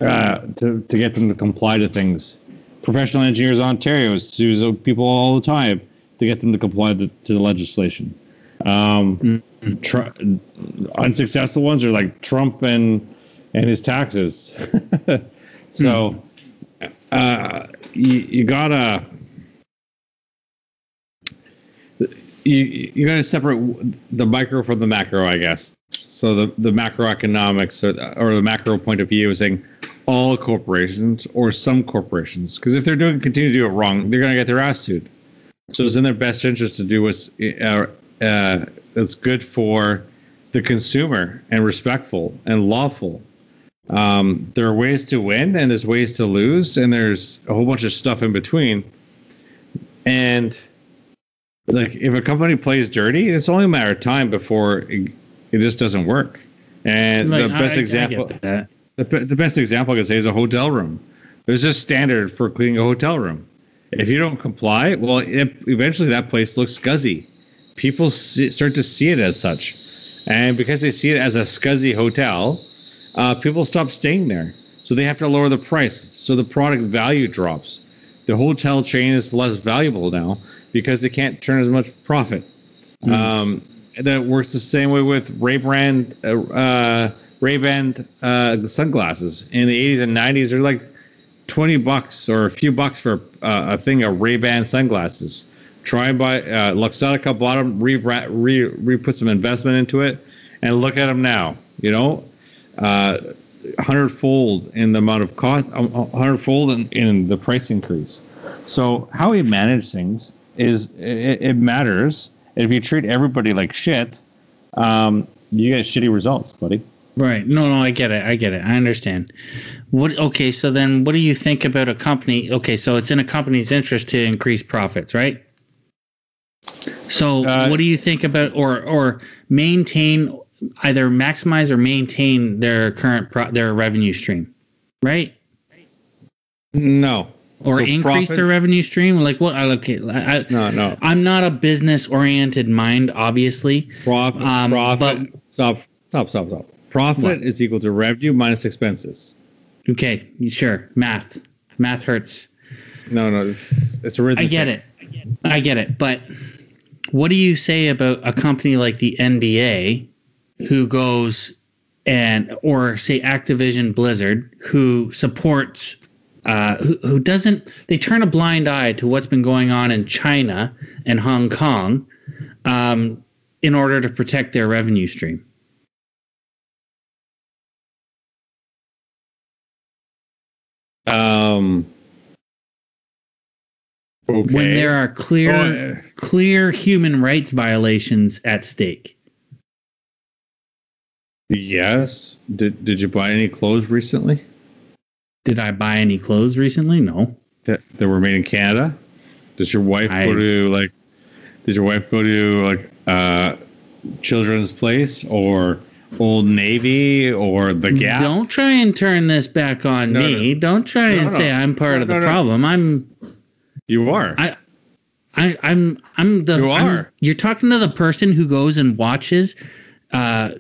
uh, to to get them to comply to things. Professional Engineers Ontario sues people all the time to get them to comply to, to the legislation. Um, tr- unsuccessful ones are like Trump and and his taxes. so uh, you, you gotta you you gotta separate the micro from the macro, I guess. So the the macroeconomics or, the- or the macro point of view is saying all corporations or some corporations, because if they're doing continue to do it wrong, they're gonna get their ass sued. So it's in their best interest to do what's uh, uh, that's good for the consumer and respectful and lawful. Um, there are ways to win and there's ways to lose and there's a whole bunch of stuff in between. And like if a company plays dirty, it's only a matter of time before it, it just doesn't work. And Like, the best I- I example, that. the, the best example I can say is a hotel room. There's a standard for cleaning a hotel room. If you don't comply, well, it, eventually that place looks scuzzy. People see, start to see it as such, and because they see it as a scuzzy hotel, uh, people stop staying there. So they have to lower the price. So the product value drops. The hotel chain is less valuable now because they can't turn as much profit. Um, that works the same way with Ray Brand, uh, uh, Ray Ban uh, sunglasses in the 80s and 90s. They're like 20 bucks or a few bucks for uh, a thing of Ray Ban sunglasses. Try and buy uh, Luxottica bought them, re, re, re put some investment into it, and look at them now. You know, uh, hundredfold in the amount of cost, a hundredfold in, in the price increase. So how we manage things is it, it matters. If you treat everybody like shit, um, you get shitty results, buddy. Right. No, no, I get it. I get it. I understand. What okay, so then what do you think about a company? Okay, so it's in a company's interest to increase profits, right? So Uh, what do you think about or or maintain either maximize or maintain their current pro, their revenue stream, right? No. Or So increase profit- their revenue stream? Like what? I okay, I, I, No, no. I'm not a business oriented mind, obviously. Profit. Um, profit. stop. Stop. Stop. Stop. Profit What? is equal to revenue minus expenses. Okay, sure. Math. Math hurts. no, no. It's, it's arithmetic. I get it. I get it. But what do you say about a company like the NBA who goes and, or say Activision Blizzard, who supports, uh, who, who doesn't, they turn a blind eye to what's been going on in China and Hong Kong um, in order to protect their revenue stream? Um. Okay. When there are clear, Oh, clear human rights violations at stake. yes. Did Did you buy any clothes recently Did I buy any clothes recently? No. that that were made in Canada? Does your wife I- go to like? Did your wife go to like uh, Children's Place or Old Navy or the Gap? Don't try and turn this back on No, me. Don't try No, and no. say I'm part No, of the no, no. problem. I'm You are. I I I'm I'm the You I'm- are. you're talking to the person who goes and watches uh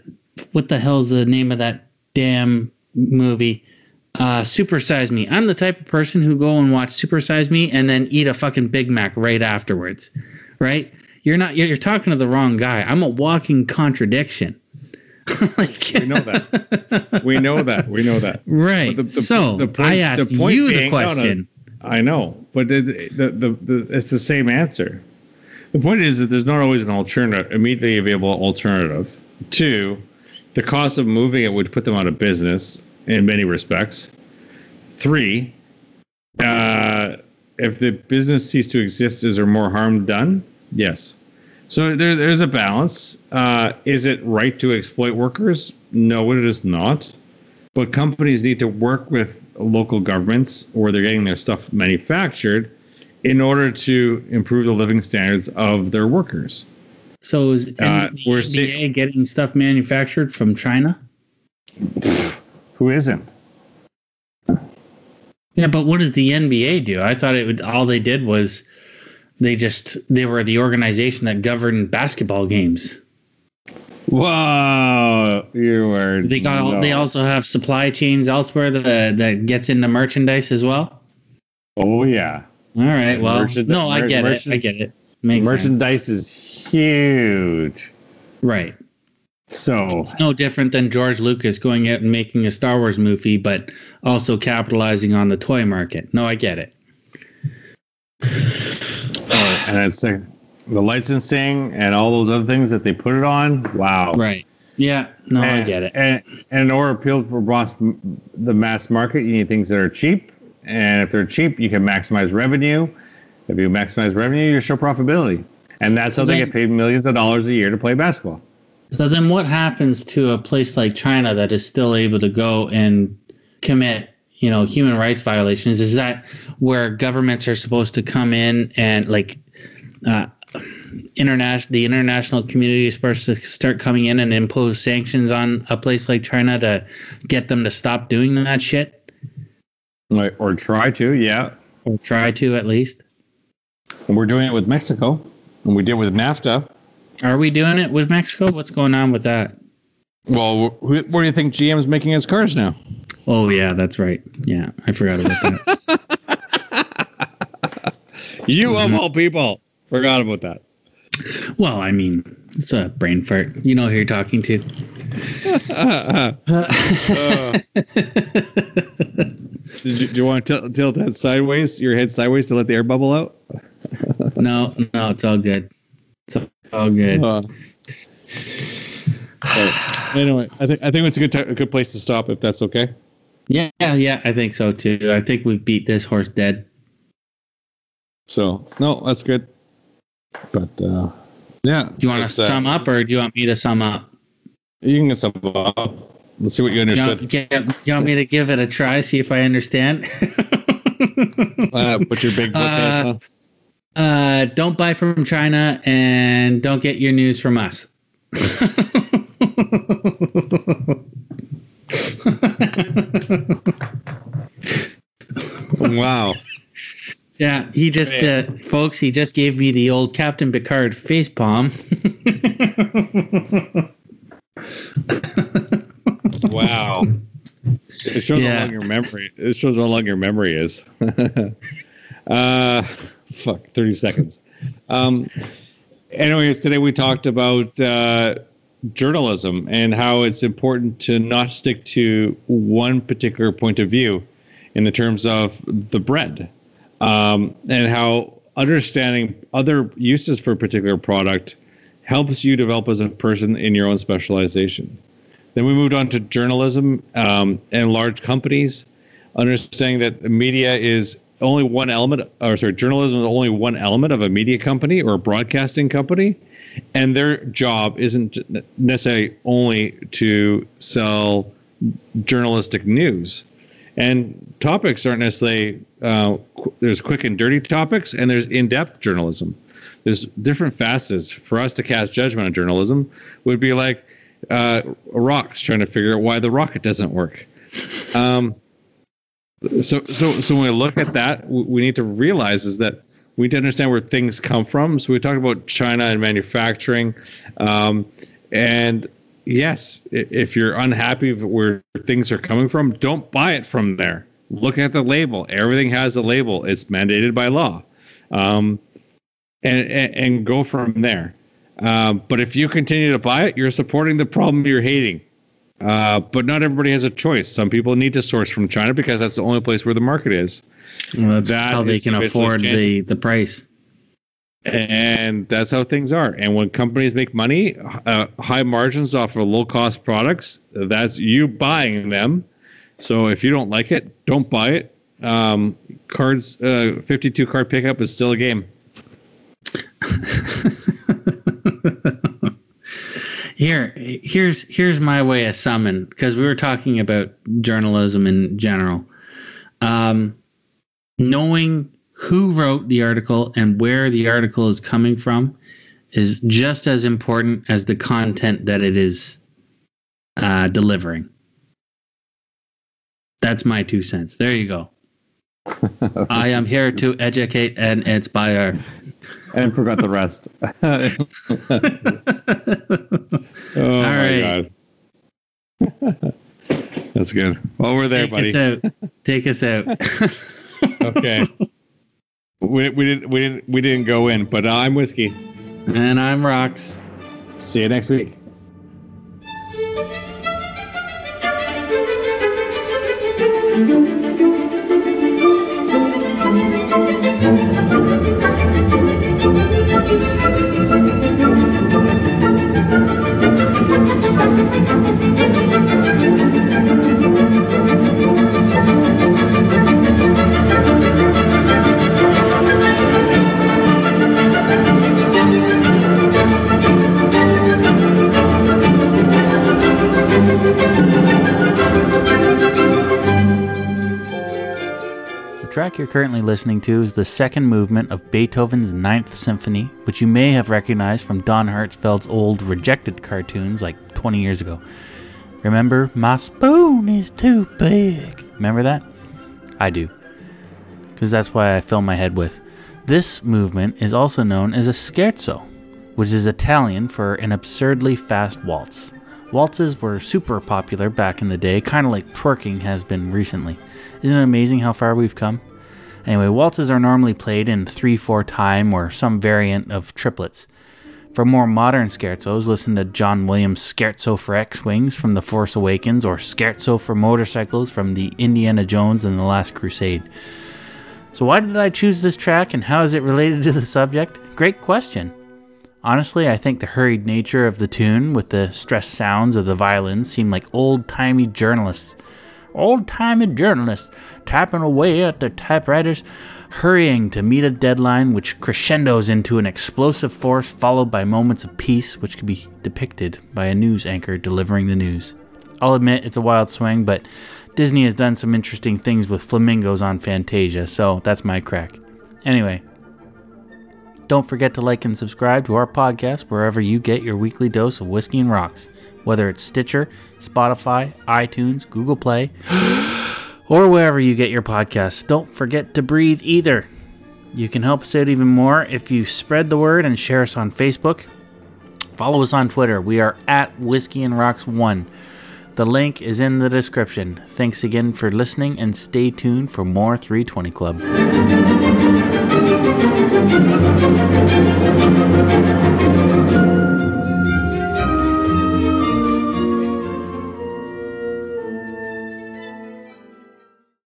what the hell's the name of that damn movie? Uh Super Size Me. I'm the type of person who go and watch Super Size Me and then eat a fucking Big Mac right afterwards. Right? You're not you're, you're talking to the wrong guy. I'm a walking contradiction. like, We know that. we know that. We know that. Right. The- the- so the point- I the asked point you being- the no, no. I know, but the, the, the, the, it's the same answer. The point is that there's not always an alternative, immediately available alternative. Two, the cost of moving it would put them out of business in many respects. Three, uh, if the business ceased to exist, is there more harm done? Yes. So there, there's a balance. Uh, is it right to exploit workers? No, it is not. But companies need to work with local governments or they're getting their stuff manufactured in order to improve the living standards of their workers. So is Uh, the we're see- getting stuff manufactured from China? Who isn't? Yeah, but what does the NBA do? I thought it would all they did was they just they were the organization that governed basketball games. Whoa, you were. They got they also have supply chains elsewhere that uh, that gets into merchandise as well. Oh yeah, All right, well, Merchand- no, I get it. I get it. Makes sense. merchandise is huge. Right. So it's no different than George Lucas going out and making a Star Wars movie, but also capitalizing on the toy market. No, I get it. oh, and it's like the licensing and all those other things that they put it on. Wow. Right. Yeah. No, I get it. And, and in order to appeal for mass, the mass market, you need things that are cheap. And if they're cheap, you can maximize revenue. If you maximize revenue, you show profitability. And that's So how they get paid millions of dollars a year to play basketball. So then, what happens to a place like China that is still able to go and commit, you know, human rights violations? Is that where governments are supposed to come in and like, uh, international the international community is supposed to start coming in and impose sanctions on a place like China to get them to stop doing that shit Right. Or try to, yeah. or try to at least? And we're doing it with Mexico. And we did with NAFTA. Are we doing it with Mexico? What's going on with that? Well, wh- where do you think GM's making its cars now? Oh yeah, that's right. Yeah, I forgot about that. You of all people forgot about that. Well, I mean, it's a brain fart. You know who you're talking to. Did you, do you want to tilt, tilt that sideways, your head sideways to let the air bubble out? no, no, it's all good. It's all good. Uh, but anyway, I think I think it's a good ti- a good place to stop if that's okay. Yeah, yeah, I think so too. I think we've beat this horse dead. So no, that's good. But uh, yeah, Do you want to uh, sum up, or do you want me to sum up? You can get sum up. Let's see what you Do you, understood. want, you want me to give it a try, see if I understand? Uh, put your big book Uh, uh, don't buy from China, and don't get your news from us. Wow. Yeah, he just, uh, folks, he just gave me the old Captain Picard face palm. Wow. It shows Yeah. how long your memory. It shows how long your memory is. Uh, fuck, 30 seconds. Um, anyways, today we talked about uh, journalism and how it's important to not stick to one particular point of view in the terms of the bread um, and how understanding other uses for a particular product helps you develop as a person in your own specialization. Then we moved on to journalism um, and large companies, understanding that the media is only one element, or sorry, journalism is only one element of a media company or a broadcasting company, and their job isn't necessarily only to sell journalistic news. And topics aren't necessarily uh, qu- there's quick and dirty topics, and there's in-depth journalism. There's different facets for us to cast judgment on journalism. Would be like uh, rocks trying to figure out why the rocket doesn't work. Um, so, so, so when we look at that, we need to realize is that we need to understand where things come from. So we talked about China and manufacturing, um, and yes, if you're unhappy with where things are coming from, don't buy it from there. Look at the label. Everything has a label. It's mandated by law, um, and, and, and go from there. Um, but if you continue to buy it, you're supporting the problem you're hating. Uh, but not everybody has a choice. Some people need to source from China because that's the only place where the market is. Well, that's That how they can afford changing. the, the price. And that's how things are. And when companies make money, uh, high margins off of low cost products, that's you buying them. So if you don't like it, don't buy it. Um, cards, uh, 52 card pickup is still a game. Here, here's here's my way of summon because we were talking about journalism in general. Um, knowing who wrote the article and where the article is coming from is just as important as the content that it is uh, delivering. That's my two cents. There you go. I am here to educate and inspire. and forgot the rest. oh my god. That's good. Well, we're there, Take buddy. us out. Take us out. Okay. We, we didn't we didn't we didn't go in, but I'm whiskey. and I'm Rocks. See you next week. Track you're currently listening to is the second movement of Beethoven's Ninth Symphony, which you may have recognized from Don Hertzfeldt's old rejected cartoons like 20 years ago. Remember, my spoon is too big. Remember that? I do. Because that's why I fill my head with. This movement is also known as a scherzo, which is Italian for an absurdly fast waltz. Waltzes were super popular back in the day, kind of like twerking has been recently. Isn't it amazing how far we've come? Anyway, waltzes are normally played in 3 4 time or some variant of triplets. For more modern scherzos, listen to John Williams' Scherzo for X Wings from The Force Awakens or Scherzo for Motorcycles from the Indiana Jones and the Last Crusade. So, why did I choose this track and how is it related to the subject? Great question. Honestly, I think the hurried nature of the tune with the stressed sounds of the violins seemed like old timey journalists. Old timey journalists tapping away at their typewriters, hurrying to meet a deadline which crescendos into an explosive force followed by moments of peace which could be depicted by a news anchor delivering the news. I'll admit it's a wild swing, but Disney has done some interesting things with flamingos on Fantasia, so that's my crack. Anyway, don't forget to like and subscribe to our podcast wherever you get your weekly dose of whiskey and rocks, whether it's Stitcher, Spotify, iTunes, Google Play, or wherever you get your podcasts. Don't forget to breathe either. You can help us out even more if you spread the word and share us on Facebook. Follow us on Twitter. We are at Whiskey and Rocks One. The link is in the description. Thanks again for listening and stay tuned for more 320 Club.